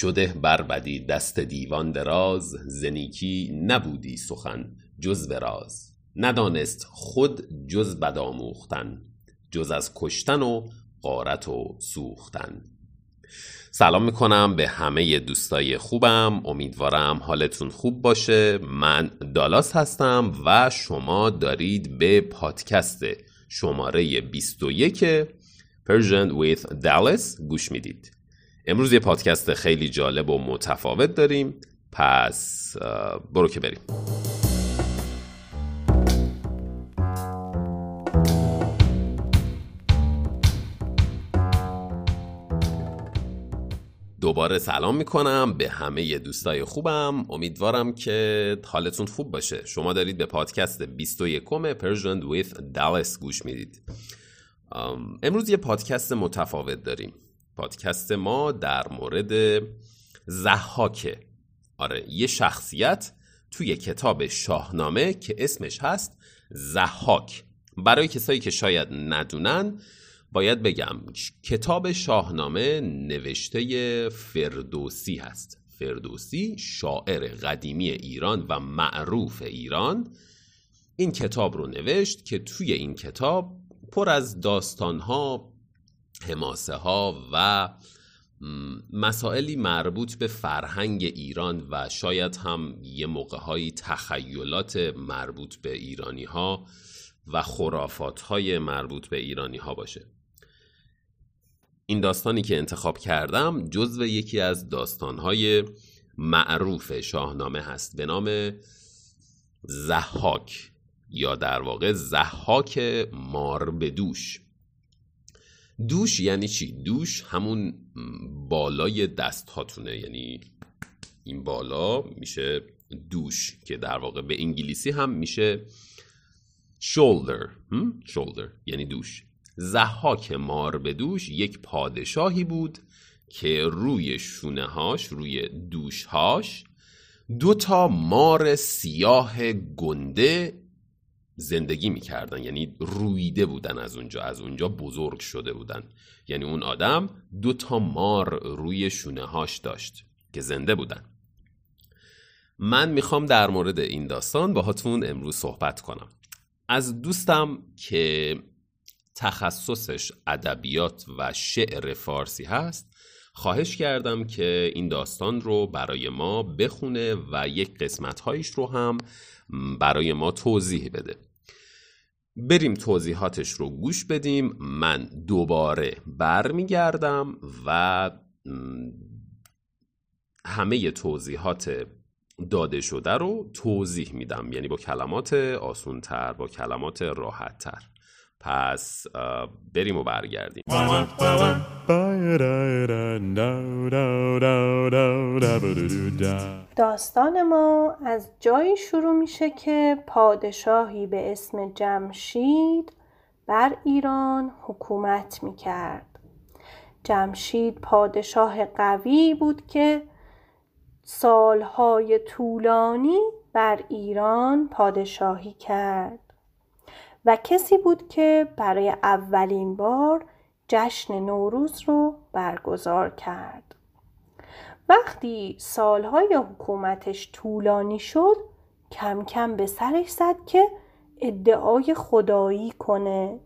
شده بربدی دست دیوان دراز زنیکی نبودی سخن جز به راز. ندانست خود جز بد آموختن جز از کشتن و غارت و سوختن. سلام می‌کنم به همه دوستای خوبم. امیدوارم حالتون خوب باشه. من دالاس هستم و شما دارید به پادکست شماره 21 Persian with Dallas گوش می‌دید. امروز یه پادکست خیلی جالب و متفاوت داریم. پس برو که بریم. دوباره سلام می‌کنم به همه دوستای خوبم. امیدوارم که حالتون خوب باشه. شما دارید به پادکست 21 Persian with Dallas گوش می‌دید. امروز یه پادکست متفاوت داریم. پادکست ما در مورد زحاکه آره یه شخصیت توی کتاب شاهنامه که اسمش هست زحاک برای کسایی که شاید ندونن باید بگم کتاب شاهنامه نوشته فردوسی هست. فردوسی شاعر قدیمی ایران و معروف ایران. این کتاب رو نوشت که توی این کتاب پر از داستانها حماسه ها و مسائلی مربوط به فرهنگ ایران و شاید هم یه موقع های تخیلات مربوط به ایرانی ها و خرافات های مربوط به ایرانی ها باشه. این داستانی که انتخاب کردم جزو یکی از داستانهای معروف شاهنامه هست به نام زحاک یا در واقع زحاک مار به دوش دوش یعنی چی؟ دوش همون بالای دست هاتونه یعنی این بالا میشه دوش که در واقع به انگلیسی هم میشه shoulder. shoulder. یعنی دوش. زحاک مار به دوش یک پادشاهی بود که روی شونه هاش روی دوشهاش دو تا مار سیاه گنده زندگی می‌کردن. یعنی رویده بودن از اونجا از اونجا بزرگ شده بودن. یعنی اون آدم دو تا مار روی شونه هاش داشت که زنده بودن. من می‌خوام در مورد این داستان باهاتون امروز صحبت کنم. از دوستم که تخصصش ادبیات و شعر فارسی هست خواهش کردم که این داستان رو برای ما بخونه و یک قسمتهایش رو هم برای ما توضیح بده. بریم توضیحاتش رو گوش بدیم. من دوباره برمیگردم و همه توضیحات داده شده رو توضیح میدم. یعنی با کلمات آسونتر با کلمات راحتتر. پس بریم و برگردیم. داستان ما از جایی شروع میشه که پادشاهی به اسم جمشید بر ایران حکومت می‌کرد جمشید پادشاه قوی بود که سالهای طولانی بر ایران پادشاهی کرد و کسی بود که برای اولین بار جشن نوروز رو برگزار کرد. وقتی سالهای حکومتش طولانی شد کم کم به سرش زد که ادعای خدایی کنه.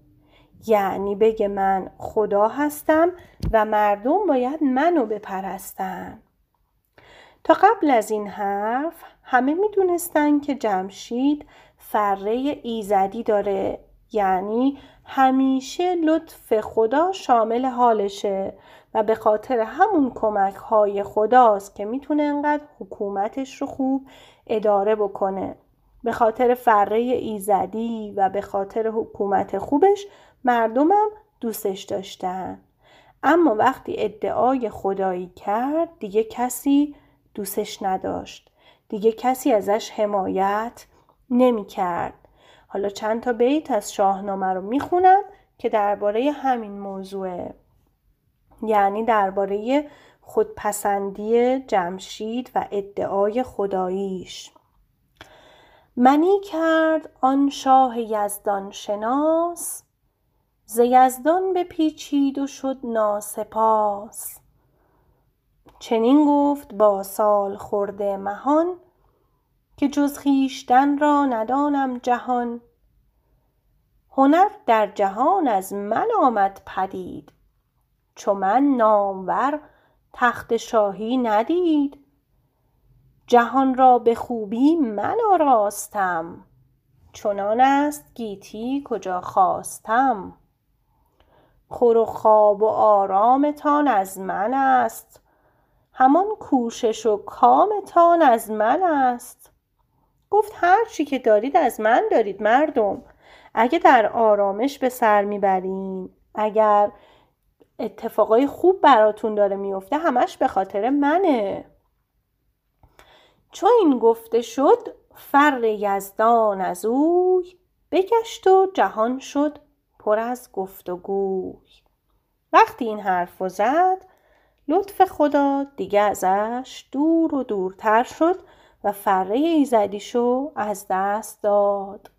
یعنی بگه من خدا هستم و مردم باید منو بپرستن. تا قبل از این حرف همه می‌دونستن که جمشید فره ایزدی داره. یعنی همیشه لطف خدا شامل حالشه و به خاطر همون کمک های خداست که می‌تونه انقدر حکومتش رو خوب اداره بکنه. به خاطر فره ایزدی و به خاطر حکومت خوبش مردمم دوستش داشتن. اما وقتی ادعای خدایی کرد دیگه کسی دوستش نداشت. دیگه کسی ازش حمایت نمی کرد. حالا چند تا بیت از شاهنامه رو می‌خونم که درباره همین موضوعه. یعنی درباره خودپسندی جمشید و ادعای خداییش. منی کرد آن شاه یزدان شناس ز یزدان بپیچید و شد ناسپاس. چنین گفت با سال خورده مهان که جز خویشتن را ندانم جهان. هنر در جهان از من آمد پدید. چو من نامور تخت شاهی ندید. جهان را به خوبی من آراستم. چنان است گیتی کجا خواستم. خور و خواب و آرامتان از من است. همان کوشش و کامتان از من است. گفت هر چی که دارید از من دارید مردم. اگه در آرامش به سر می‌برین اگر اتفاقای خوب براتون داره میفته همش به خاطر منه. چو این گفته شد فر یزدان از اوی بگشت و جهان شد پر از گفت و گوی. وقتی این حرف زد لطف خدا دیگه ازش دور و دورتر شد. و فره ایزدیشو از دست داد.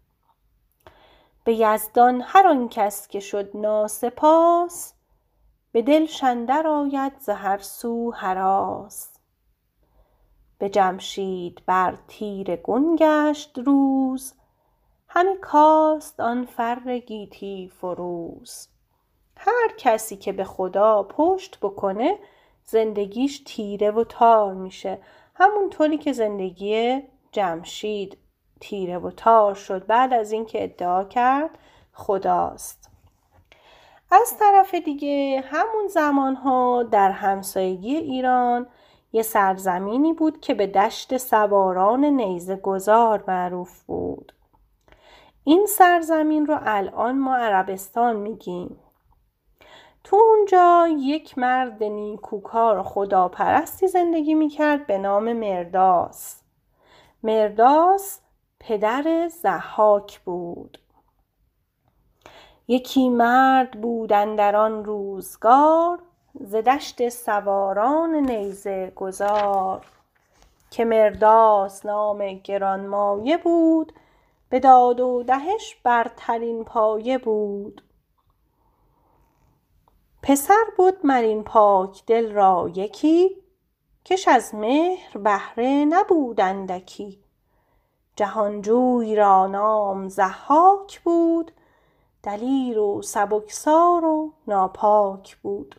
به یزدان هر آن کس که شد ناسپاس به دل اندر آید ز هر سو هراس. به جمشید بر تیره گون گشت روز همی کاست آن فر گیتی فروز. هر کسی که به خدا پشت بکنه زندگیش تیره و تار میشه. همونطوری که زندگی جمشید تیره و تار شد. بعد از اینکه ادعا کرد خداست. از طرف دیگه همون زمانها در همسایگی ایران یه سرزمینی بود که به دشت سواران نیزه گذار معروف بود. این سرزمین رو الان ما عربستان میگیم. تو اونجا یک مرد نیکوکار خداپرستی زندگی می‌کرد به نام مرداس. مرداس پدر زحاک بود. یکی مرد بود در آن روزگار ز دشت سواران نیزه گذار که مرداس نام گرانمایه بود به داد و دهش برترین پایه بود. پسر بود مر این پاک دل را یکی کش از مهر بهره نبود اندکی. جهانجوی را نام ضحاک بود دلیر و سبکسار و ناپاک بود.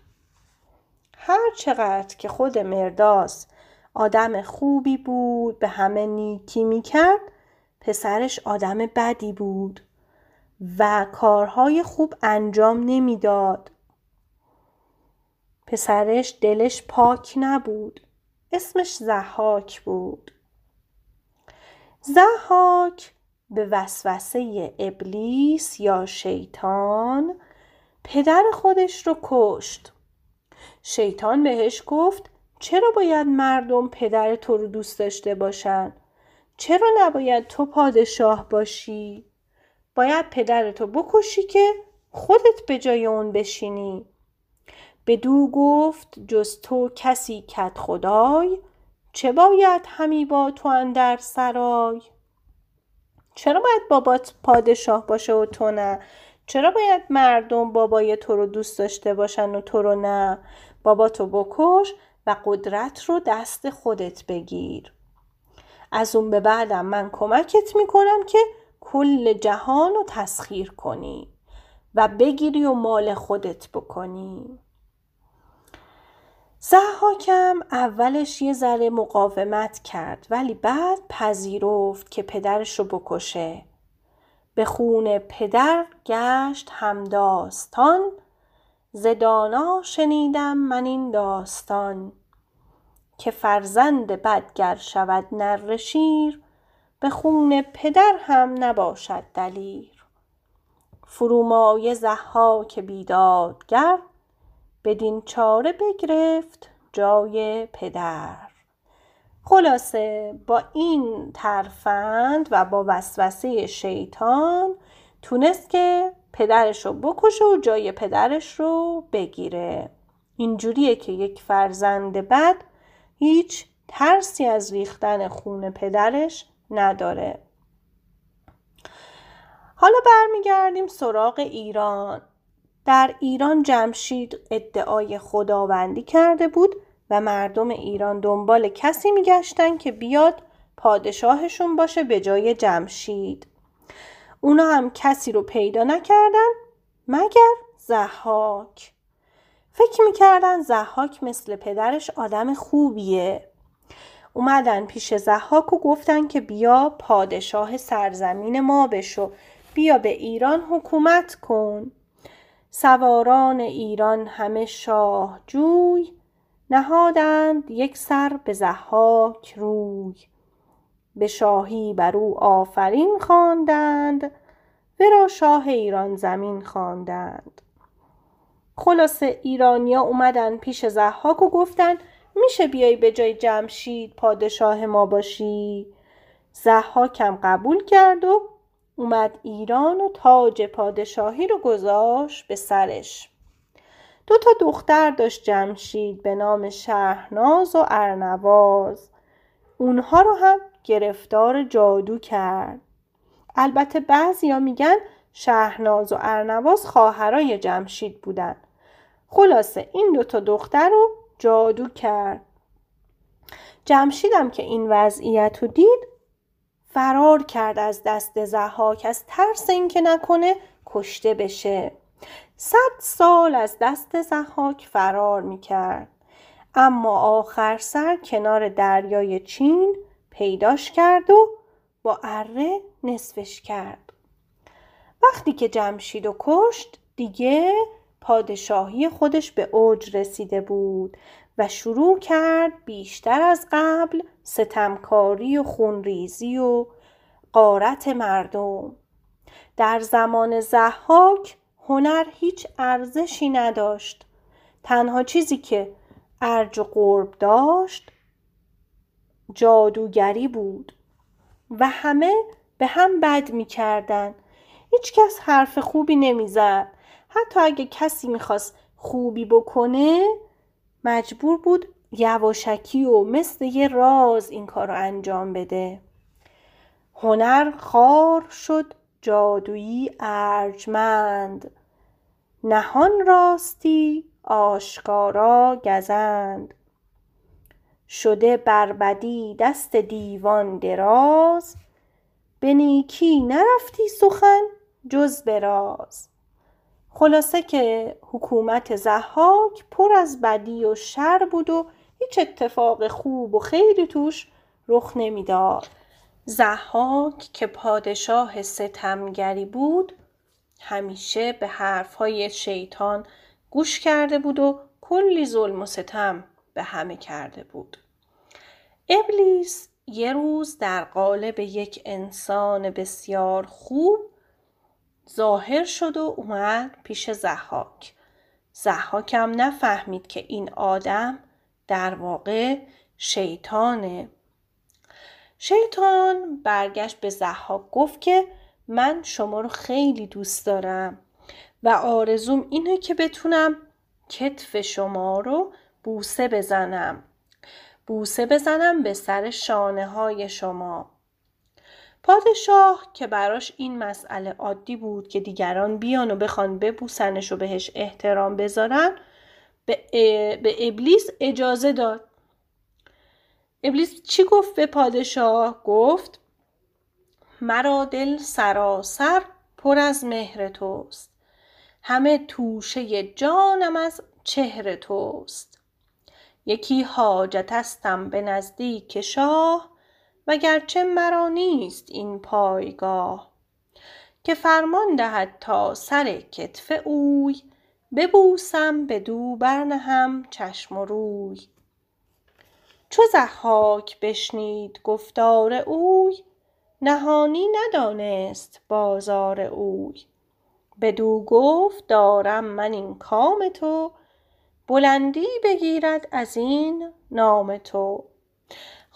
هر چقدر که خود مرداس آدم خوبی بود به همه نیکی می‌کرد پسرش آدم بدی بود و کارهای خوب انجام نمی‌داد. پسرش دلش پاک نبود اسمش زحاک بود زحاک به وسوسه ابلیس یا شیطان پدر خودش رو کشت شیطان بهش گفت چرا باید مردم پدر تو رو دوست داشته باشن؟ چرا نباید تو پادشاه باشی؟ باید پدرتو بکشی که خودت به جای اون بشینی بدو گفت جز تو کسی کت خدای؟ چه باید همی با تو اندر سرای؟ چرا باید بابات پادشاه باشه و تو نه؟ چرا باید مردم بابای تو رو دوست داشته باشن و تو رو نه؟ باباتو بکش و قدرت رو دست خودت بگیر. از اون به بعدم من کمکت می‌کنم که کل جهان رو تسخیر کنی و بگیری و مال خودت بکنی. زحاکم اولش یه ذره مقاومت کرد ولی بعد پذیرفت که پدرش رو بکشه. به خون پدر گشت هم داستان ز دانا شنیدم من این داستان. که فرزند بد گر شود نره شیر به خون پدر هم نباشد دلیر. فرومایه ضحاک بیدادگر بدین چاره بگرفت جای پدر. خلاصه با این ترفند و با وسوسه شیطان تونست که پدرش رو بکشه و جای پدرش رو بگیره. اینجوریه که یک فرزند بد هیچ ترسی از ریختن خون پدرش نداره. حالا برمیگردیم سراغ ایران. در ایران جمشید ادعای خداوندی کرده بود و مردم ایران دنبال کسی میگشتن که بیاد پادشاهشون باشه به جای جمشید. اونا هم کسی رو پیدا نکردن مگر زحاک فکر می‌کردن زحاک مثل پدرش آدم خوبیه. اومدن پیش زحاک و گفتن که بیا پادشاه سرزمین ما بشو بیا به ایران حکومت کن. سواران ایران همه شاه جوی نهادند یک سر به زحاک روی. به شاهی بر او آفرین خواندند ورا شاه ایران زمین خواندند. خلاصه ایرانیا اومدن پیش زحاک و گفتن میشه بیای به جای جمشید پادشاه ما باشی. زحاکم قبول کرد و اومد ایران و تاج پادشاهی رو گذاشت به سرش. دو تا دختر داشت جمشید به نام شهرناز و ارنواز. اونها رو هم گرفتار جادو کرد. البته بعضیا میگن شهرناز و ارنواز خواهرای جمشید بودن. خلاصه این دوتا دختر رو جادو کرد. جمشیدم که این وضعیت رو دید فرار کرد از دست زحاک از ترس اینکه نکنه کشته بشه. صد سال از دست زحاک فرار می‌کرد. اما آخر سر کنار دریای چین پیداش کرد و با اره نصفش کرد. وقتی که جمشید و کشت دیگه پادشاهی خودش به اوج رسیده بود. و شروع کرد بیشتر از قبل ستمکاری و خونریزی و قارت مردم. در زمان زحاک هنر هیچ ارزشی نداشت. تنها چیزی که ارج و قرب داشت جادوگری بود و همه به هم بد می‌کردن. هیچ کس حرف خوبی نمی‌زد. حتی اگه کسی می‌خواست خوبی بکنه مجبور بود یواشکی و مثل یه راز این کار رو انجام بده. هنر خار شد جادویی ارجمند. نهان راستی آشکارا گزند. شده بربدی دست دیوان دراز. به نیکی نرفتی سخن جز براز خلاصه که حکومت زحاک پر از بدی و شر بود و هیچ اتفاق خوب و خیری توش رخ نمی‌داد. زحاک که پادشاه ستمگری بود همیشه به حرفهای شیطان گوش کرده بود و کلی ظلم و ستم به همه کرده بود. ابلیس یه روز در قالب یک انسان بسیار خوب ظاهر شد و اومد پیش زحاک زحاکم نفهمید که این آدم در واقع شیطانه. شیطان برگشت به زحاک گفت که من شما رو خیلی دوست دارم و آرزوم اینه که بتونم کتف شما رو بوسه بزنم. بوسه بزنم به سر شانه های شما. پادشاه که براش این مسئله عادی بود که دیگران بیان و بخوان ببوسنش و بهش احترام بذارن به, به ابلیس اجازه داد. ابلیس چی گفت به پادشاه؟ گفت مرا دل سراسر پر از مهر توست. همه توشه جانم از چهر توست. یکی حاجت استم به نزدیک شاه وگرچه مرا نیست این پایگاه که فرمان دهد تا سر کتف اوی ببوسم بدو برنهم چشم و روی. چو ضحاک بشنید گفتار اوی نهانی ندانست بازار اوی. بدو گفت دارم من این کام تو بلندی بگیرد از این نام تو.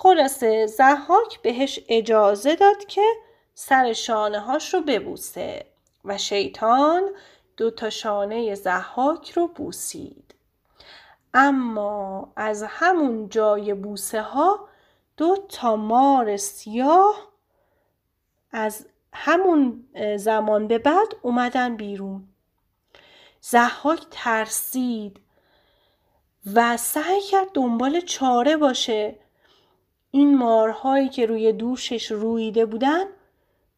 خلاصه ضحاک بهش اجازه داد که سر شانه هاش رو ببوسه و شیطان دو تا شانه ضحاک رو بوسید. اما از همون جای بوسه ها دو تا مار سیاه از همون زمان به بعد اومدن بیرون. زحاک ترسید و سعی کرد دنبال چاره باشه این مارهایی که روی دوشش رویده بودن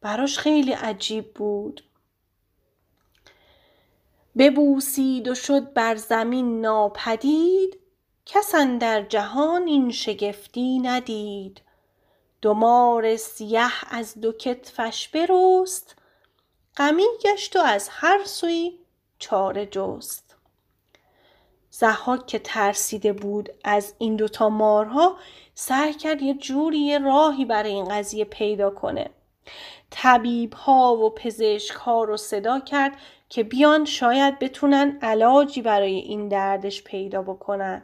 براش خیلی عجیب بود. ببوسید و شد بر زمین ناپدید کس در جهان این شگفتی ندید. دو مار سیه از دو کتفش برست غمی گشت و از هر سوی چاره جست. ضحاک که ترسیده بود از این دوتا مارها سعی کرد یه جوری یه راهی برای این قضیه پیدا کنه. طبیب ها و پزشک ها رو صدا کرد که بیان شاید بتونن علاجی برای این دردش پیدا بکنن.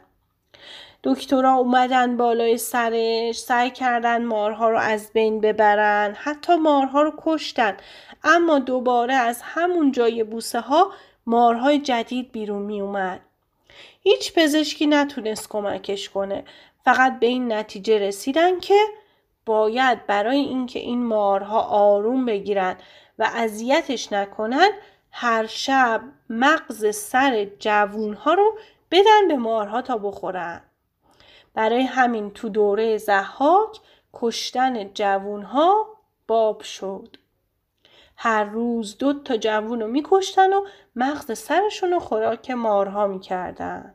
دکترها اومدن بالای سرش سعی کردن مارها رو از بین ببرن حتی مارها رو کشتن. اما دوباره از همون جای بوسه ها مارهای جدید بیرون می اومد. هیچ پزشکی نتونست کمکش کنه. فقط به این نتیجه رسیدن که باید برای اینکه این مارها آروم بگیرن و اذیتش نکنن هر شب مغز سر جوونها رو بدن به مارها تا بخورن. برای همین تو دوره زحاک کشتن جوونها باب شد. هر روز دو تا جوون رو میکشتن و مغز سرشون رو خوراک مارها می‌کردن.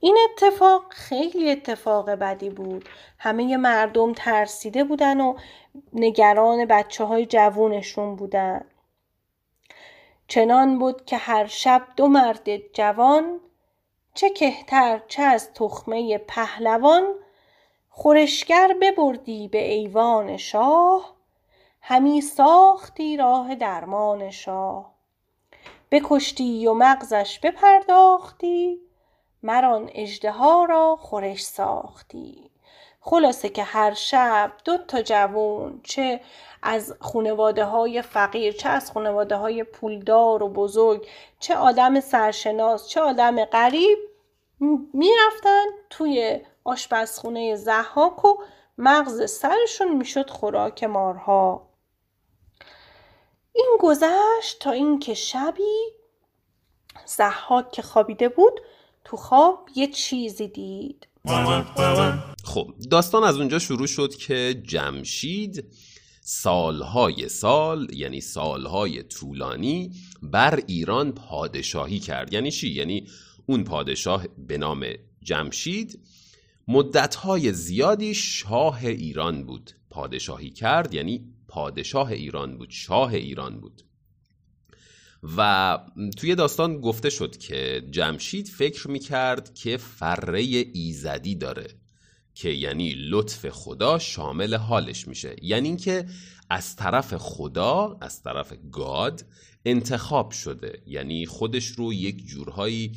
این اتفاق خیلی اتفاق بدی بود. همه مردم ترسیده بودن و نگران بچه های جوونشون بودن. چنان بود که هر شب دو مرد جوان چه کهتر چه از تخمه پهلوان خورشگر ببردی به ایوان شاه همی ساختی راه درمان شاه. بکشتی و مغزش بپرداختی مران اژدها را خورش ساختی. خلاصه که هر شب دو تا جوون چه از خانواده های فقیر چه از خانواده های پولدار و بزرگ چه آدم سرشناس چه آدم غریب می‌رفتن توی آشپزخونه زحاک و مغز سرشون می‌شد خوراک مارها. این گذشت تا اینکه شبی زحاک که خوابیده بود تو خواب یه چیزی دید. خب داستان از اونجا شروع شد که جمشید سالهای سال یعنی سالهای طولانی بر ایران پادشاهی کرد. یعنی چی؟ یعنی اون پادشاه به نام جمشید مدتهای زیادی شاه ایران بود. پادشاهی کرد یعنی پادشاه ایران بود شاه ایران بود. و توی داستان گفته شد که جمشید فکر می‌کرد که فره ایزدی داره که یعنی لطف خدا شامل حالش میشه. یعنی اینکه از طرف خدا از طرف گاد انتخاب شده. یعنی خودش رو یک جورهایی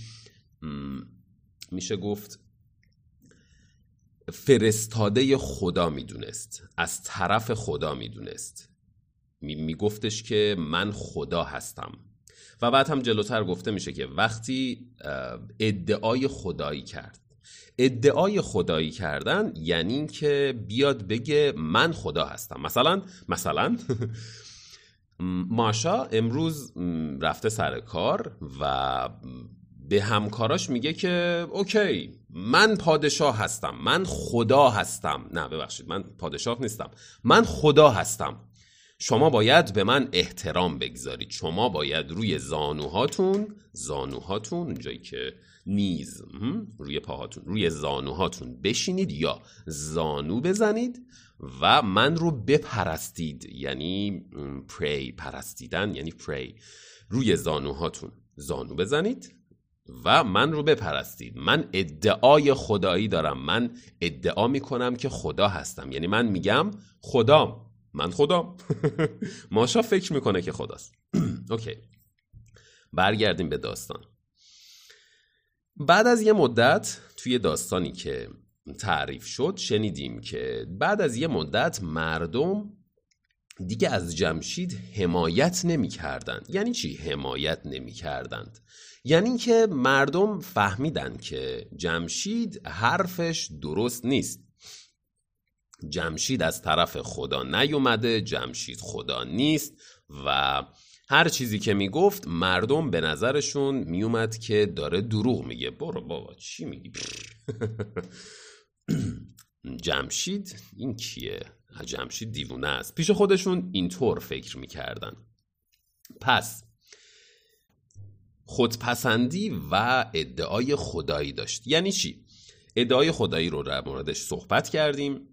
میشه گفت فرستاده خدا می‌دونست از طرف خدا می‌دونست. میگفتش که من خدا هستم. و بعد هم جلوتر گفته میشه که وقتی ادعای خدایی کرد. ادعای خدایی کردن یعنی که بیاد بگه من خدا هستم. مثلا مثلا ماشا امروز رفته سر کار و به همکاراش میگه که اوکی من پادشاه هستم من خدا هستم. نه ببخشید من پادشاه نیستم. من خدا هستم. شما باید به من احترام بگذارید. شما باید روی زانوهاتون زانوهاتون جایی که نیز روی پاهاتون روی زانوهاتون بشینید یا زانو بزنید و من رو بپرستید یعنی پری پرستیدن یعنی پری روی زانوهاتون زانو بزنید و من رو بپرستید. من ادعای خدایی دارم. من ادعا می‌کنم که خدا هستم. یعنی من میگم خدام. من خدام ماشا فکر می‌کنه که خداست. اوکی. برگردیم به داستان. بعد از یه مدت توی داستانی که تعریف شد شنیدیم که بعد از یه مدت مردم دیگه از جمشید حمایت نمی کردند. یعنی چی حمایت نمی کردند؟ یعنی که مردم فهمیدن که جمشید حرفش درست نیست. جمشید از طرف خدا نیومده جمشید خدا نیست و هر چیزی که می‌گفت مردم به نظرشون میومد که داره دروغ میگه. برو بابا چی میگی؟ جمشید؟ این کیه؟ جمشید دیوونه است. پیش خودشون اینطور فکر می‌کردن. پس خودپسندی و ادعای خدایی داشت. یعنی چی؟ ادعای خدایی رو در موردش صحبت کردیم.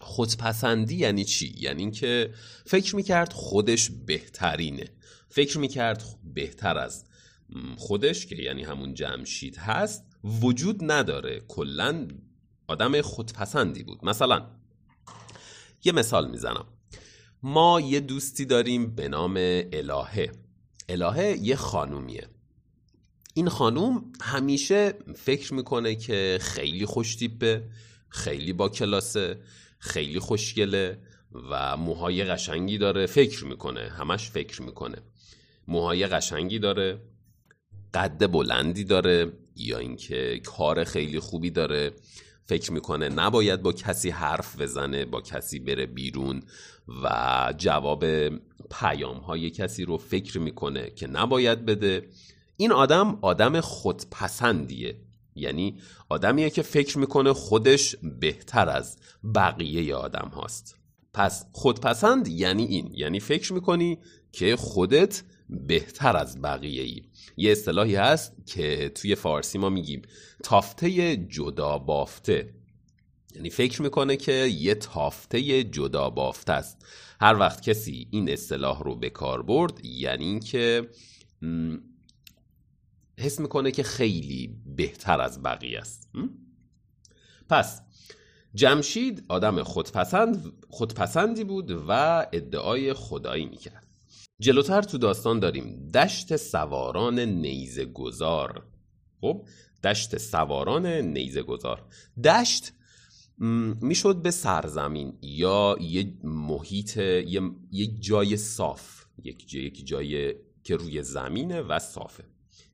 خودپسندی یعنی چی؟ یعنی اینکه فکر می‌کرد خودش بهترینه. فکر می‌کرد بهتر از خودش که یعنی همون جمشید هست وجود نداره. کلا آدم خودپسندی بود. مثلا یه مثال می‌زنم. ما یه دوستی داریم به نام الهه. الهه یه خانومیه. این خانوم همیشه فکر می‌کنه که خیلی خوشتیپه خیلی با کلاسه. خیلی خوشگله و موهای قشنگی داره. فکر می‌کنه همش فکر می‌کنه. موهای قشنگی داره قد بلندی داره یا اینکه کار خیلی خوبی داره. فکر می‌کنه نباید با کسی حرف بزنه با کسی بره بیرون و جواب پیام های کسی رو فکر می‌کنه که نباید بده. این آدم آدم خودپسندیه. یعنی آدمیه که فکر می‌کنه خودش بهتر از بقیه آدم هاست. پس خودپسند یعنی این یعنی فکر می‌کنی که خودت بهتر از بقیه ای یه اصطلاحی هست که توی فارسی ما میگیم تافته جدا بافته یعنی فکر می‌کنه که یه تافته جدا بافته است. هر وقت کسی این اصطلاح رو به کار برد یعنی اینکه حس می‌کنه که خیلی بهتر از بقیه است. پس جمشید آدم خودپسند خودپسندی بود و ادعای خدایی می‌کرد. جلوتر تو داستان داریم دشت سواران نیزه گذار خب دشت سواران نیزه گذار دشت می‌شد به سرزمین یا یه محیط یک جای صاف یک جای, یک جای که روی زمینه و صافه.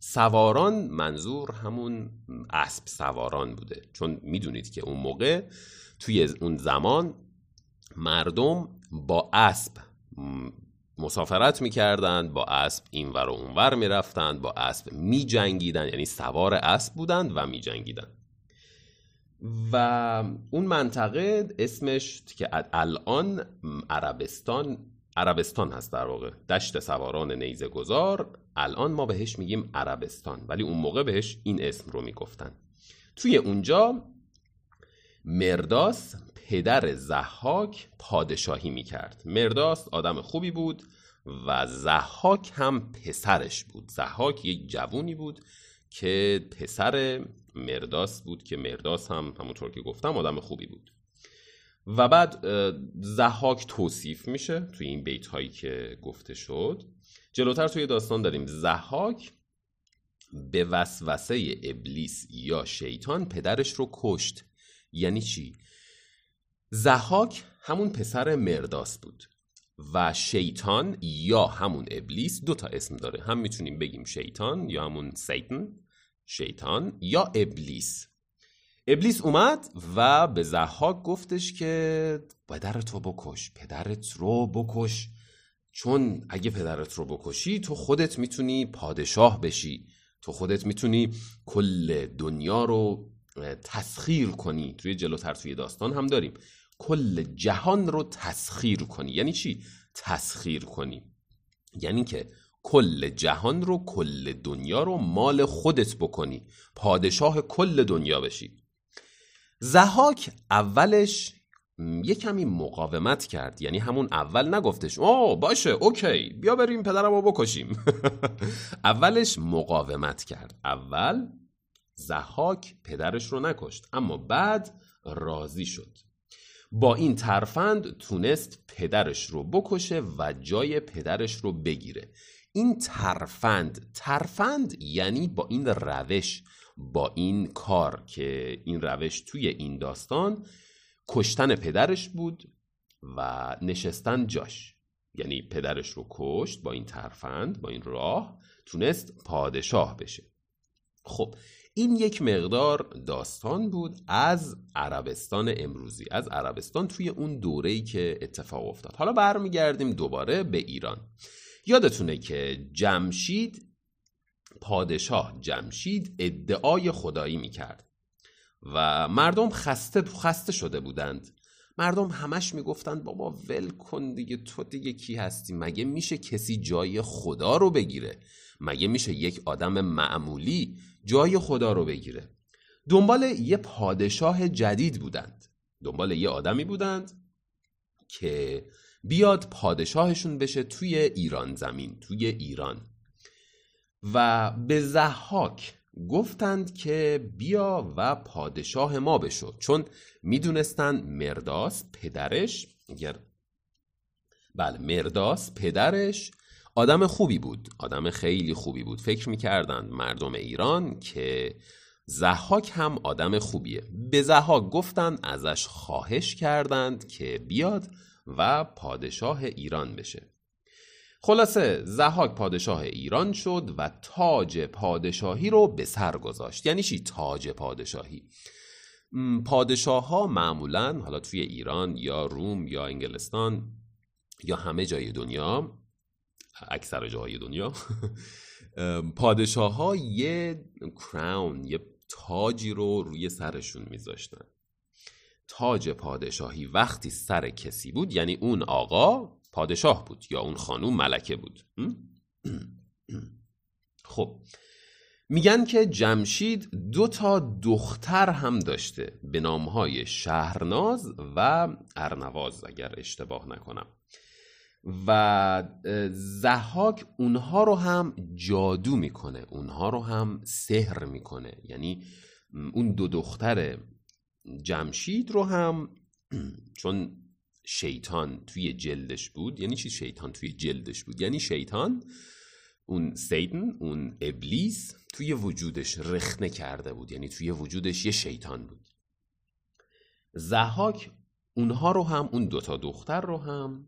سواران منظور همون اسب سواران بوده. چون می‌دونید که اون موقع توی اون زمان مردم با اسب مسافرت می‌کردند با اسب اینور و اونور می‌رفتند با اسب میجنگیدند یعنی سوار اسب بودند و میجنگیدند و اون منطقه اسمش که الان عربستان عربستان هست در واقع. دشت سواران نیزه گذار. الان ما بهش میگیم عربستان ولی اون موقع بهش این اسم رو می‌گفتن. توی اونجا مرداس پدر زحاک پادشاهی می‌کرد. مرداس آدم خوبی بود و زحاک هم پسرش بود. زحاک یک جوونی بود که پسر مرداس بود که مرداس هم همونطور که گفتم آدم خوبی بود. و بعد زحاک توصیف میشه توی این بیت هایی که گفته شد. جلوتر توی داستان داریم. زحاک به وسوسه ابلیس یا شیطان پدرش رو کشت. یعنی چی؟ زحاک همون پسر مرداس بود و شیطان یا همون ابلیس دو تا اسم داره. هم می‌تونیم بگیم شیطان یا همون سیتن شیطان یا ابلیس. ابلیس اومد و به زحاک گفتش که پدرت رو بکش پدرت رو بکش. چون اگه پدرت رو بکشی تو خودت می‌تونی پادشاه بشی. تو خودت می‌تونی کل دنیا رو تسخیر کنی. توی جلوتر توی داستان هم داریم. کل جهان رو تسخیر کنی. یعنی چی؟ تسخیر کنی. یعنی که کل جهان رو کل دنیا رو مال خودت بکنی. پادشاه کل دنیا بشی. زهاک اولش یه کمی مقاومت کرد. یعنی همون اول نگفتش اوه باشه اوکی بیا بریم پدرم رو بکشیم. اولش مقاومت کرد. اول زحاک پدرش رو نکشت اما بعد راضی شد. با این ترفند تونست پدرش رو بکشه و جای پدرش رو بگیره. این ترفند ترفند یعنی با این روش با این کار که این روش توی این داستان کشتن پدرش بود و نشستن جاش. یعنی پدرش رو کشت با این ترفند با این راه تونست پادشاه بشه. خب این یک مقدار داستان بود از عربستان امروزی از عربستان توی اون دوره‌ای که اتفاق افتاد. حالا برمیگردیم دوباره به ایران. یادتونه که جمشید پادشاه جمشید ادعای خدایی می‌کرد و مردم خسته خسته شده بودند. مردم همش می‌گفتند بابا ول کن دیگه تو دیگه کی هستی؟ مگه میشه کسی جای خدا رو بگیره؟ مگه میشه یک آدم معمولی جای خدا رو بگیره؟ دنبال یه پادشاه جدید بودند. دنبال یه آدمی بودند که بیاد پادشاهشون بشه توی ایران زمین توی ایران. و به زحاک گفتند که بیا و پادشاه ما بشو چون می‌دونستند مرداس پدرش اگر بله مرداس پدرش آدم خوبی بود آدم خیلی خوبی بود. فکر می‌کردند مردم ایران که زحاک هم آدم خوبیه. به زحاک گفتند ازش خواهش کردند که بیاد و پادشاه ایران بشه. خلاصه زحاک پادشاه ایران شد و تاج پادشاهی رو به سر گذاشت. یعنی چی تاج پادشاهی؟ پادشاه ها معمولا حالا توی ایران یا روم یا انگلستان یا همه جای دنیا اکثر جاهای دنیا پادشاه ها یه کراون یه تاجی رو روی سرشون میذاشتن. تاج پادشاهی وقتی سر کسی بود یعنی اون آقا پادشاه بود یا اون خانوم ملکه بود. خب میگن که جمشید دو تا دختر هم داشته به نامهای شهرناز و ارنواز اگر اشتباه نکنم. و زحاک اونها رو هم جادو می‌کنه اونها رو هم سحر می‌کنه. یعنی اون دو دختر جمشید رو هم چون شیطان توی جلدش بود. یعنی چی شیطان توی جلدش بود؟ یعنی شیطان اون سیدن اون ابلیس توی وجودش رخنه کرده بود. یعنی توی وجودش یه شیطان بود. زحاک اونها رو هم اون دوتا دختر رو هم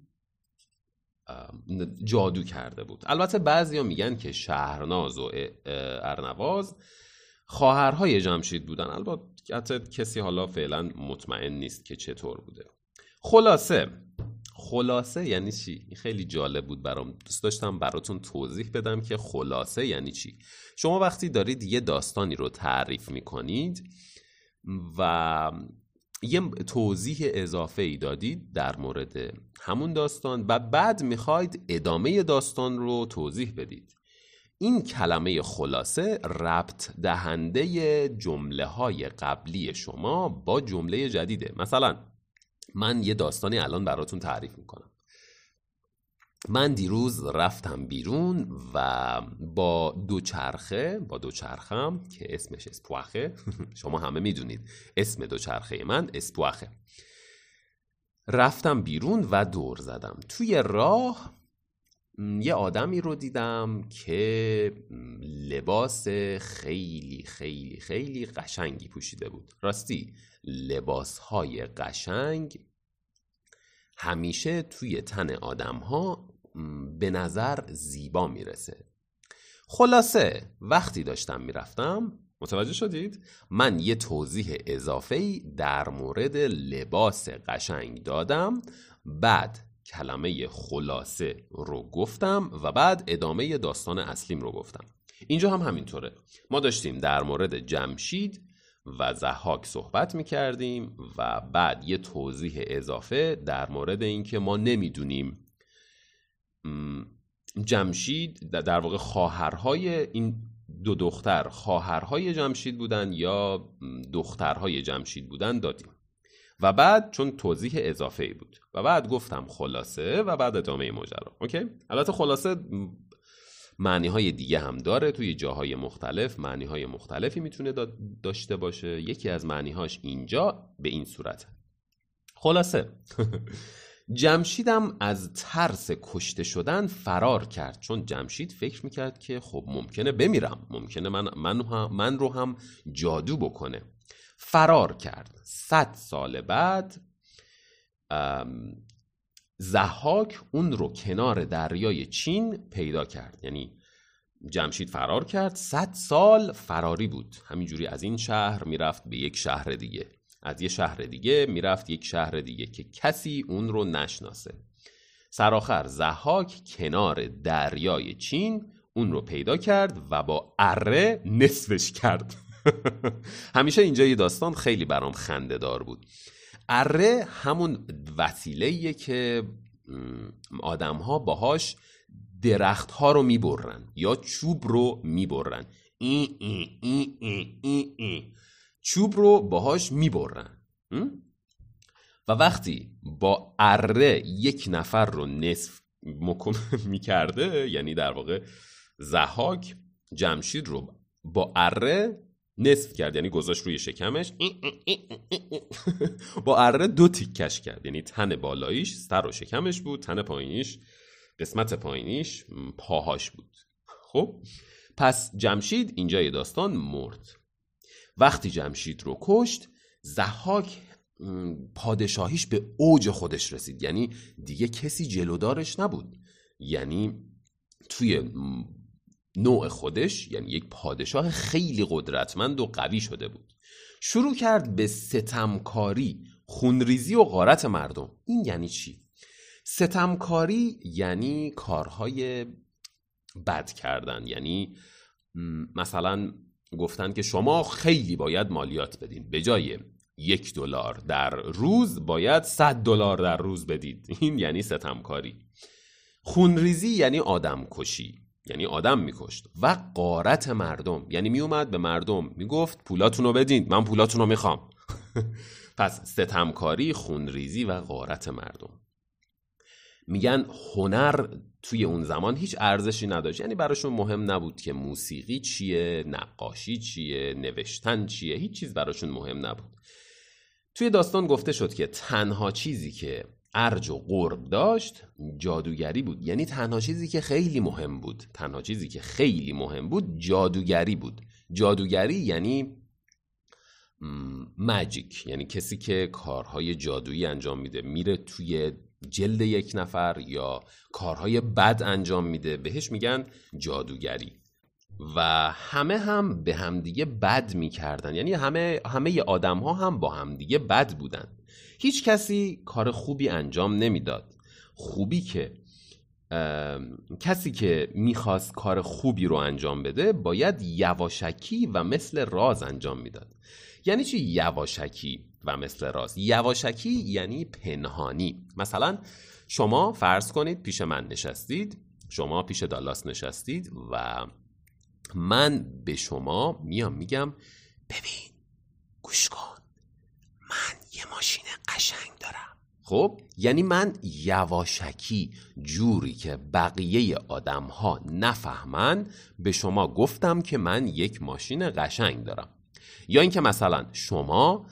جادو کرده بود. البته بعضیا میگن که شهرناز و ارنواز خواهرهای جمشید بودن. البته کسی حالا فعلا مطمئن نیست که چطور بوده. خلاصه. خلاصه یعنی چی؟ خیلی جالب بود برام. دوست داشتم براتون توضیح بدم که خلاصه یعنی چی. شما وقتی دارید یه داستانی رو تعریف می‌کنید و یه توضیح اضافه ای دادید در مورد همون داستان و بعد می‌خواید ادامه داستان رو توضیح بدید. این کلمه خلاصه ربط دهنده جمله های قبلی شما با جمله جدیده. مثلا من یه داستانی الان براتون تعریف می‌کنم. من دیروز رفتم بیرون و با دوچرخه با دوچرخم که اسمش اسپواخه شما همه می‌دونید اسم دوچرخه من اسپواخه. رفتم بیرون و دور زدم. توی راه یه آدمی رو دیدم که لباس خیلی خیلی خیلی قشنگی پوشیده بود. راستی؟ لباس های قشنگ همیشه توی تن آدم ها به نظر زیبا می‌رسه. خلاصه وقتی داشتم می‌رفتم متوجه شدید؟ من یه توضیح اضافه در مورد لباس قشنگ دادم بعد کلمه خلاصه رو گفتم و بعد ادامه داستان اصلیم رو گفتم. اینجا هم همینطوره. ما داشتیم در مورد جمشید و زحاک صحبت می کردیم و بعد یه توضیح اضافه در مورد اینکه ما نمی‌دونیم. جمشید در واقع خواهرهای این دو دختر خواهرهای جمشید بودن یا دخترهای جمشید بودن دادیم. و بعد چون توضیح اضافه بود. و بعد گفتم خلاصه و بعد ادامه ماجرا. اوکی؟ البته خلاصه معنی های دیگه هم داره. توی جاهای مختلف معنی های مختلفی می‌تونه داشته باشه. یکی از معنی هاش اینجا به این صورت. خلاصه. جمشیدم از ترس کشته شدن فرار کرد. چون جمشید فکر می‌کرد که خب ممکنه بمیرم. ممکنه من, من, من رو هم جادو بکنه. فرار کرد. صد سال بعد زحاک اون رو کنار دریای چین پیدا کرد. یعنی جمشید فرار کرد. صد سال فراری بود. همینجوری از این شهر می‌رفت به یک شهر دیگه. از یه شهر دیگه می‌رفت یک شهر دیگه که کسی اون رو نشناسه. سرآخر زحاک کنار دریای چین اون رو پیدا کرد و با اره نصفش کرد. همیشه اینجا یه داستان خیلی برام خنده دار بود. اره همون وسیله که آدم ها باهاش درخت ها رو می‌برن یا چوب رو می‌برن ای ای ای ای ای ای. چوب رو باهاش می‌برن و وقتی با اره یک نفر رو نصف مکم می‌کرده یعنی در واقع زحاک جمشید رو با اره نصف کرد یعنی گذاشت روی شکمش. با اره دو تیکش کرد یعنی تن بالاییش سر و شکمش بود تن پایینیش قسمت پایینیش پاهاش بود. خب پس جمشید اینجای داستان مرد. وقتی جمشید رو کشت زحاک پادشاهیش به اوج خودش رسید یعنی دیگه کسی جلودارش نبود. یعنی توی نوع خودش یعنی یک پادشاه خیلی قدرتمند و قوی شده بود. شروع کرد به ستمکاری خونریزی و غارت مردم. این یعنی چی؟ ستمکاری یعنی کارهای بد کردن. یعنی مثلا گفتن که شما خیلی باید مالیات بدین. به جای یک دلار در روز باید صد دلار در روز بدید. این یعنی ستمکاری. خونریزی یعنی آدم کشی یعنی آدم میکشت. و قارت مردم. یعنی میومد به مردم می‌گفت پولاتون رو بدین من پولاتون رو می‌خوام. پس ستمکاری خونریزی و قارت مردم. میگن هنر توی اون زمان هیچ ارزشی نداشت. یعنی براشون مهم نبود که موسیقی چیه نقاشی چیه نوشتن چیه هیچ چیز براشون مهم نبود. توی داستان گفته شد که تنها چیزی که ارج و قرب داشت جادوگری بود. یعنی تنها چیزی که خیلی مهم بود تنها چیزی که خیلی مهم بود جادوگری بود. جادوگری یعنی ماجیک یعنی کسی که کارهای جادویی انجام میده. میره توی جلد یک نفر یا کارهای بد انجام میده. بهش میگن جادوگری. و همه هم به همدیگه بد می‌کردن. یعنی همه همه آدم ها هم با همدیگه بد بودن. هیچ کسی کار خوبی انجام نمی‌داد. خوبی که کسی که می‌خواست کار خوبی رو انجام بده باید یواشکی و مثل راز انجام می‌داد. یعنی چی یواشکی و مثل راز؟ یواشکی یعنی پنهانی. مثلا شما فرض کنید پیش من نشستید شما پیش دالاس نشستید و من به شما میام میگم ببین گوش کن. من یه ماشین قشنگ دارم. خب یعنی من یواشکی جوری که بقیه آدم ها نفهمن به شما گفتم که من یک ماشین قشنگ دارم. یا اینکه مثلا شما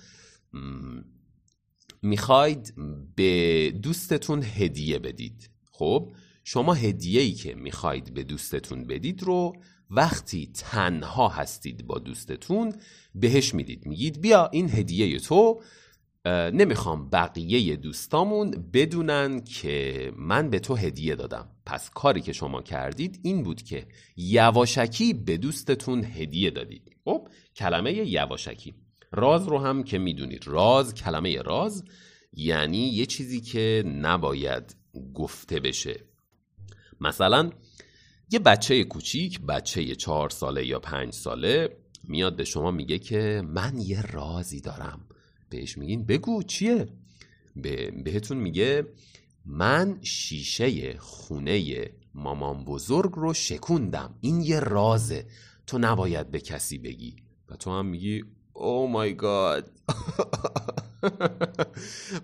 می‌خواید به دوستتون هدیه بدید. خب شما هدیه ای که می‌خواید به دوستتون بدید رو وقتی تنها هستید با دوستتون بهش می‌دید. میگید بیا این هدیه تو نمی‌خوام بقیه دوستامون بدونن که من به تو هدیه دادم. پس کاری که شما کردید این بود که یواشکی به دوستتون هدیه دادید. خب کلمه یواشکی. راز رو هم که می‌دونید. راز کلمه راز یعنی یه چیزی که نباید گفته بشه. مثلا یه بچه کوچیک بچه چهار ساله یا پنج ساله میاد به شما میگه که من یه رازی دارم. بهش میگین؟ بگو چیه؟ به بهتون میگه من شیشه خونه مامان بزرگ رو شکوندم. این یه رازه. تو نباید به کسی بگی. و تو هم میگی او مای گاد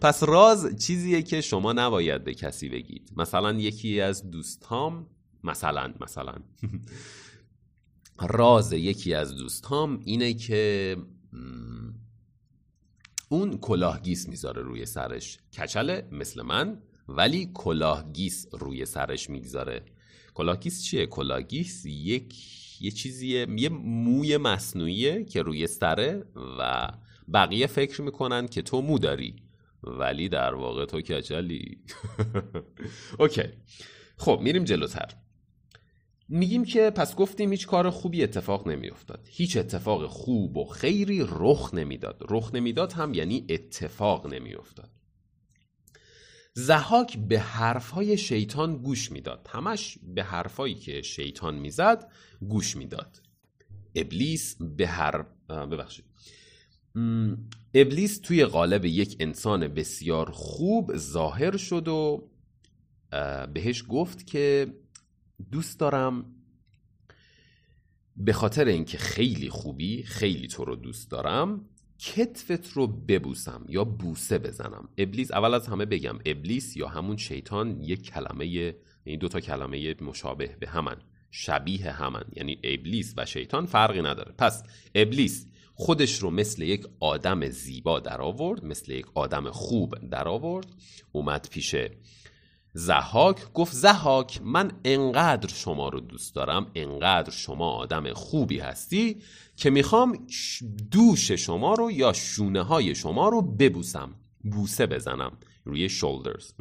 پس راز چیزیه که شما نباید به کسی بگید. مثلا یکی از دوستام مثلا مثلا. راز یکی از دوستام اینه که اون کلاهگیس می‌ذاره روی سرش. کچله مثل من ولی کلاهگیس روی سرش می‌گذاره. کلاهگیس چیه؟ کلاهگیس یک یه چیزیه یه موی مصنوعیه که روی سره و بقیه فکر می‌کنن که تو مو داری. ولی در واقع تو کچلی. اوکی. خب میریم جلوتر. میگیم که پس گفتیم هیچ کار خوبی اتفاق نمیافتاد. هیچ اتفاق خوب و خیری رخ نمی‌داد. رخ نمی‌داد هم یعنی اتفاق نمیافتاد. زحاک به حرفهای شیطان گوش می‌داد. همش به حرفهایی که شیطان می‌زد گوش می‌داد. ابلیس به هر ببخشید. ابلیس توی قالب یک انسان بسیار خوب ظاهر شد و بهش گفت که دوست دارم. به خاطر اینکه خیلی خوبی خیلی تو رو دوست دارم کتفت رو ببوسم یا بوسه بزنم. ابلیس اول از همه بگم ابلیس یا همون شیطان یک کلمه یعنی دو تا کلمه مشابه به همن شبیه همن. یعنی ابلیس و شیطان فرقی نداره. پس ابلیس خودش رو مثل یک آدم زیبا در آورد مثل یک آدم خوب در آورد اومد پیش زهاک گفت زهاک من انقدر شما رو دوست دارم انقدر شما آدم خوبی هستی که می‌خوام دوش شما رو یا شونه های شما رو ببوسم بوسه بزنم روی شولدرز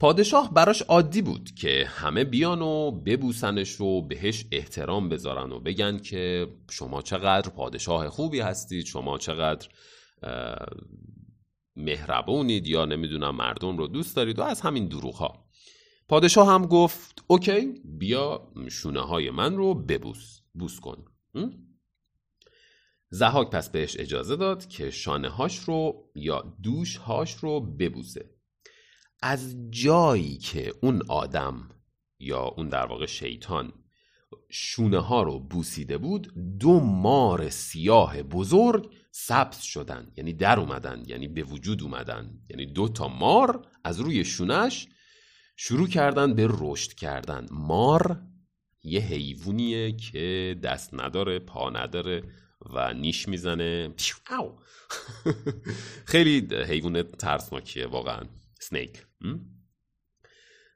پادشاه براش عادی بود که همه بیان و ببوسنش و بهش احترام بذارن و بگن که شما چقدر پادشاه خوبی هستید شما چقدر مهربونید یا نمی‌دونم مردم رو دوست دارید و از همین دروغ ها پادشاه هم گفت اوکی بیا شونه های من رو ببوس بوس کن. زهاک پس بهش اجازه داد که شانه هاش رو یا دوش هاش رو ببوسه. از جایی که اون آدم یا اون در واقع شیطان شونه ها رو بوسیده بود دو مار سیاه بزرگ سبز شدن یعنی در اومدن یعنی به وجود اومدن. یعنی دو تا مار از روی شونش شروع کردن به رشد کردن. مار یه حیوانیه که دست نداره پا نداره و نیش می‌زنه. خیلی حیوان ترسناکیه واقعا. سنیک.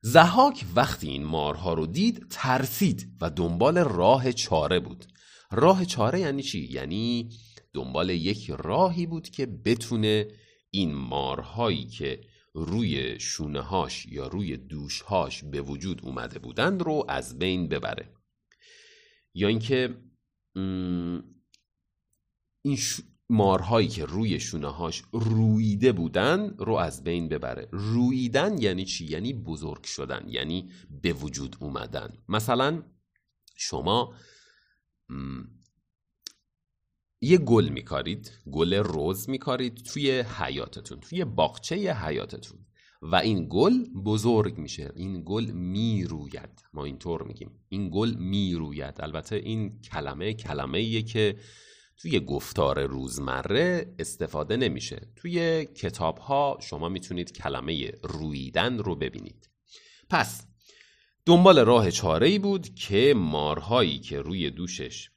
زهاک وقتی این مارها رو دید ترسید و دنبال راه چاره بود. راه چاره یعنی چی؟ یعنی دنبال یک راهی بود که بتونه این مارهایی که روی شونه هاش یا روی دوشهاش به وجود اومده بودند رو از بین ببره. یا اینکه این مارهایی که روی شونه هاش رویده بودن رو از بین ببره. رویدن یعنی چی؟ یعنی بزرگ شدن یعنی به وجود اومدن. مثلا شما یه گل میکارید گل روز میکارید توی حیاتتون توی باغچه حیاتتون و این گل بزرگ میشه. این گل می‌روید. ما اینطور میگیم. این گل می‌روید. البته این کلمه کلمه که توی گفتار روزمره استفاده نمیشه. توی کتاب ها شما می‌تونید کلمه رویدن رو ببینید. پس دنبال راه چاره ای بود که مارهایی که روی دوشش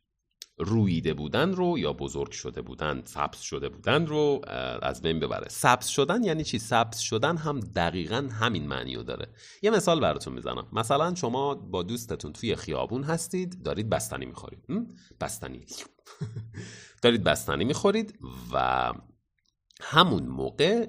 رویده بودن رو یا بزرگ شده بودن سبز شده بودن رو از بین ببره. سبز شدن یعنی چی؟ سبز شدن هم دقیقا همین معنی رو داره. یه مثال براتون می‌زنم. مثلا شما با دوستتون توی خیابون هستید دارید بستنی می‌خورید. بستنی. دارید بستنی می‌خورید و همون موقع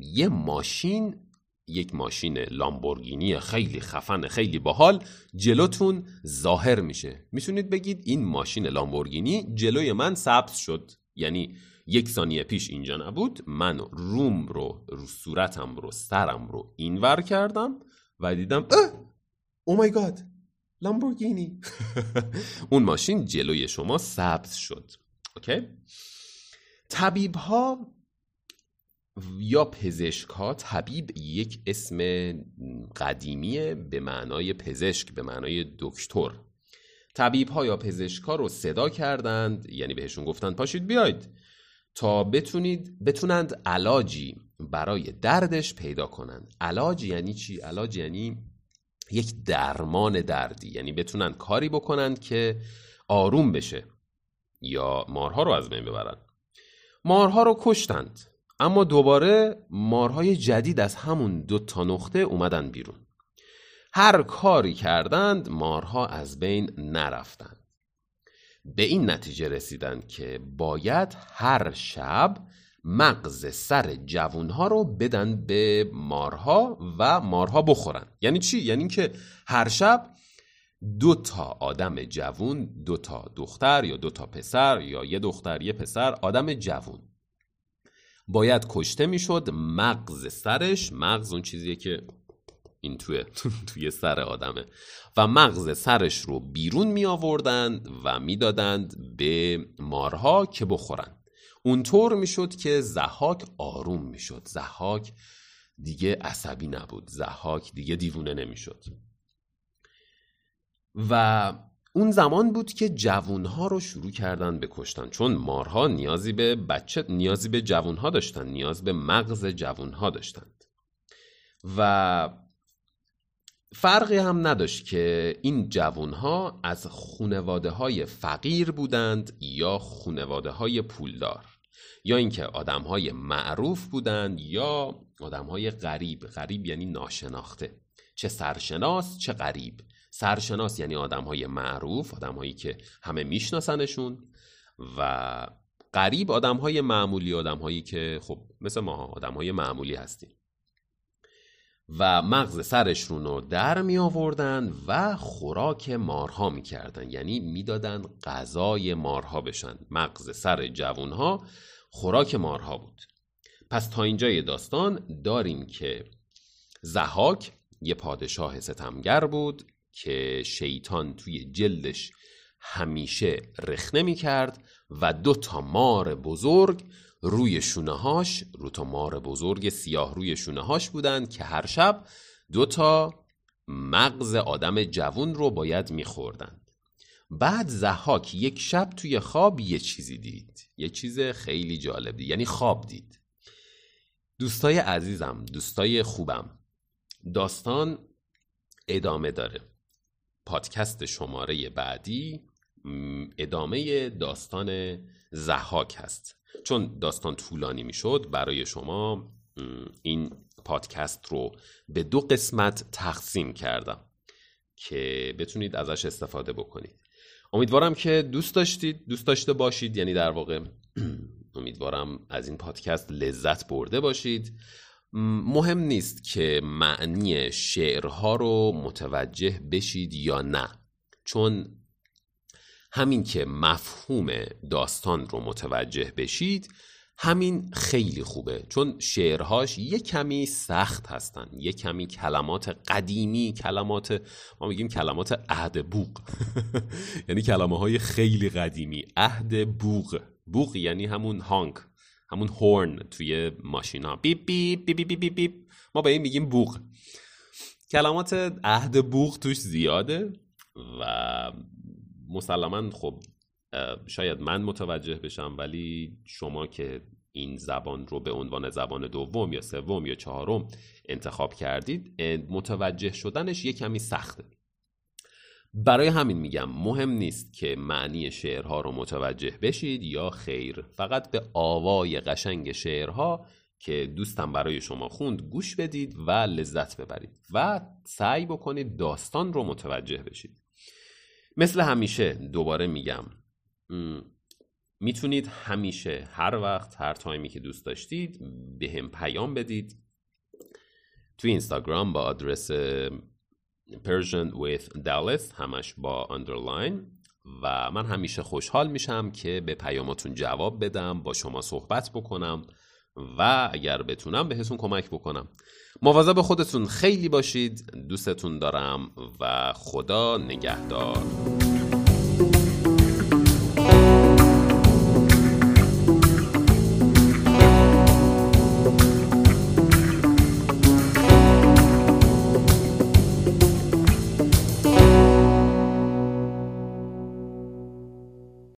یه ماشین یک ماشین لامبورگینی خیلی خفن خیلی باحال جلوتون ظاهر میشه. می‌تونید بگید این ماشین لامبورگینی جلوی من سبز شد. یعنی یک ثانیه پیش اینجا نبود. من روم رو رو صورتم رو سرم رو اینور کردم و دیدم او مای گاد لامبورگینی! اون ماشین جلوی شما سبز شد. اوکی طبیب ها یا پزشک ها طبیب یک اسم قدیمیه به معنای پزشک به معنای دکتر. طبیب ها یا پزشک ها رو صدا کردند یعنی بهشون گفتند پاشید بیاید تا بتونید بتونند علاجی برای دردش پیدا کنند. علاج یعنی چی؟ علاج یعنی یک درمان دردی یعنی بتونن کاری بکنند که آروم بشه یا مارها رو از بین ببرن. مارها رو کشتند. اما دوباره مارهای جدید از همون دو تا نقطه اومدن بیرون. هر کاری کردند مارها از بین نرفتند. به این نتیجه رسیدند که باید هر شب مغز سر جوونها رو بدن به مارها و مارها بخورن. یعنی چی؟ یعنی که هر شب دو تا آدم جوون دو تا دختر یا دو تا پسر یا یه دختر یه پسر آدم جوون. باید کشته می‌شد مغز سرش. مغز اون چیزیه که این توی, توی سر آدمه. و مغز سرش رو بیرون می آوردند و می‌دادند به مارها که بخورند. اونطور می‌شد که زحاک آروم می‌شد. زحاک دیگه عصبی نبود. زحاک دیگه دیوونه نمی‌شد. و اون زمان بود که جوونها رو شروع کردن به کشتن. چون مارها نیازی به بچه نیازی به جوونها داشتن نیاز به مغز جوونها داشتند. و فرقی هم نداشت که این جوونها از خونواده های فقیر بودند یا خونواده های پولدار. یا اینکه آدم های معروف بودند یا آدم های غریب. غریب یعنی ناشناخته. چه سرشناس چه غریب. سرشناس یعنی آدم های معروف آدم هایی که همه میشناسنشون و غریب آدم های معمولی آدم هایی که خب مثل ما آدم های معمولی هستیم. و مغز سرشون رو در می آوردن و خوراک مارها می کردن یعنی می‌دادن غذای مارها بشن. مغز سر جوونها خوراک مارها بود. پس تا اینجای داستان داریم که زحاک یه پادشاه ستمگر بود که شیطان توی جلدش همیشه رخنه می کرد و دو تا مار بزرگ روی شونه هاش رو تا مار بزرگ سیاه روی شونه هاش بودن که هر شب دو تا مغز آدم جوون رو باید میخوردن بعد زحاک یک شب توی خواب یه چیزی دید. یه چیز خیلی جالب دید. یعنی خواب دید. دوستای عزیزم دوستای خوبم داستان ادامه داره. پادکست شماره بعدی ادامه داستان زحاک هست. چون داستان طولانی می‌شد برای شما این پادکست رو به دو قسمت تقسیم کردم که بتونید ازش استفاده بکنید. امیدوارم که دوست داشتید دوست داشته باشید. یعنی در واقع امیدوارم از این پادکست لذت برده باشید. مهم نیست که معنی شعرها رو متوجه بشید یا نه. چون همین که مفهوم داستان رو متوجه بشید همین خیلی خوبه. چون شعرهاش یه کمی سخت هستن. یه کمی کلمات قدیمی کلمات ما میگیم کلمات عهد بوق یعنی کلمه های خیلی قدیمی. عهد بوق بوق یعنی همون هانک. همون هورن توی ماشینا. بیپ بیپ بیپ بیپ بیپ بیپ. ما به این میگیم بوق کلمات عهد بوق توش زیاده و مسلما خب شاید من متوجه بشم ولی شما که این زبان رو به عنوان زبان دوم یا سوم یا چهارم انتخاب کردید متوجه شدنش یه کمی سخته. برای همین میگم مهم نیست که معنی شعرها رو متوجه بشید یا خیر. فقط به آوای قشنگ شعرها که دوستم برای شما خوند گوش بدید و لذت ببرید و سعی بکنید داستان رو متوجه بشید. مثل همیشه دوباره میگم می‌تونید همیشه هر وقت هر تایمی که دوست داشتید به هم پیام بدید. توی اینستاگرام با آدرس Persian with Dallas همش با اندرلاین و من همیشه خوشحال میشم که به پیاماتون جواب بدم با شما صحبت بکنم و اگر بتونم بهتون کمک بکنم. مواظب خودتون خیلی باشید. دوستتون دارم و خدا نگهدار.